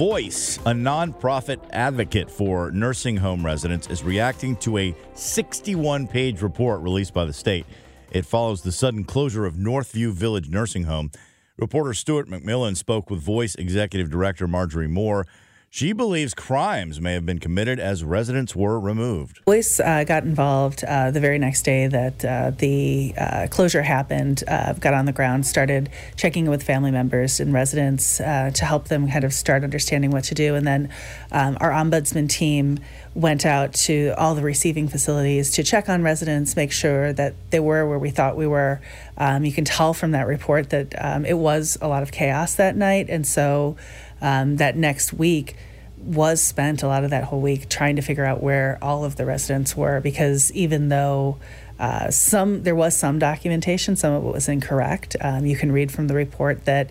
VOYCE, a nonprofit advocate for nursing home residents, is reacting to a 61 page report released by the state. It follows the sudden closure of Northview Village Nursing Home. Reporter Stuart McMillian spoke with VOYCE Executive Director Marjorie Moore she believes crimes may have been committed as residents were removed. Police uh, got involved uh, the very next day that uh, the uh, closure happened, uh, got on the ground, started checking with family members and residents uh, to help them kind of start understanding what to do. And then um, our ombudsman team went out to all the receiving facilities to check on residents, make sure that they were where we thought we were. Um, you can tell from that report that um, it was a lot of chaos that night. And so um, that next week was spent a lot of that whole week trying to figure out where all of the residents were because even though uh, some there was some documentation, some of it was incorrect. Um, you can read from the report that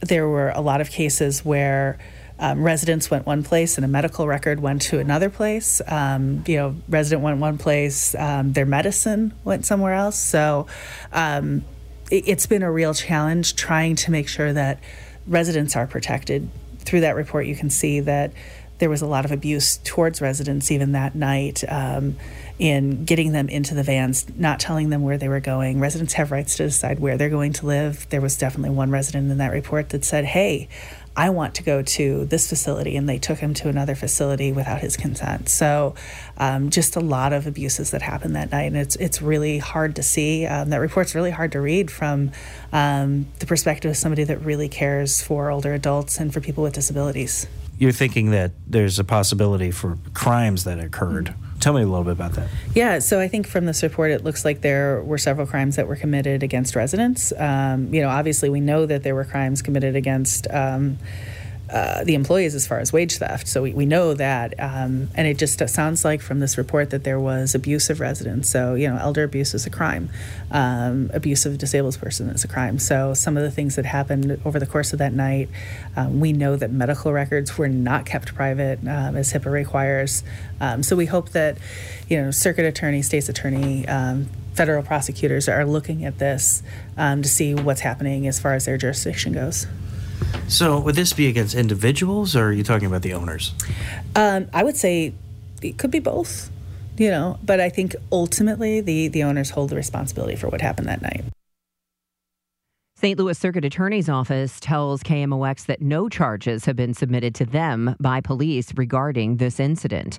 there were a lot of cases where um, residents went one place and a medical record went to another place. Um, you know, resident went one place, um, their medicine went somewhere else. So um, it, it's been a real challenge trying to make sure that residents are protected through that report, you can see that there was a lot of abuse towards residents even that night um, in getting them into the vans, not telling them where they were going. Residents have rights to decide where they're going to live. There was definitely one resident in that report that said, Hey, I want to go to this facility, and they took him to another facility without his consent. So, um, just a lot of abuses that happened that night, and it's it's really hard to see. Um, that report's really hard to read from um, the perspective of somebody that really cares for older adults and for people with disabilities. You're thinking that there's a possibility for crimes that occurred. Mm-hmm Tell me a little bit about that. Yeah, so I think from this report, it looks like there were several crimes that were committed against residents. Um, you know, obviously, we know that there were crimes committed against. Um, uh, the employees as far as wage theft. So we, we know that. Um, and it just sounds like from this report that there was abuse of residents. So, you know, elder abuse is a crime, um, abuse of disabled person is a crime. So some of the things that happened over the course of that night, um, we know that medical records were not kept private um, as HIPAA requires. Um, so we hope that, you know, circuit attorney, state's attorney, um, federal prosecutors are looking at this to see what's happening as far as their jurisdiction goes. So, would this be against individuals, or are you talking about the owners? Um, I would say it could be both. You know, but I think ultimately the the owners hold the responsibility for what happened that night. St. Louis Circuit Attorney's Office tells KMOX that no charges have been submitted to them by police regarding this incident.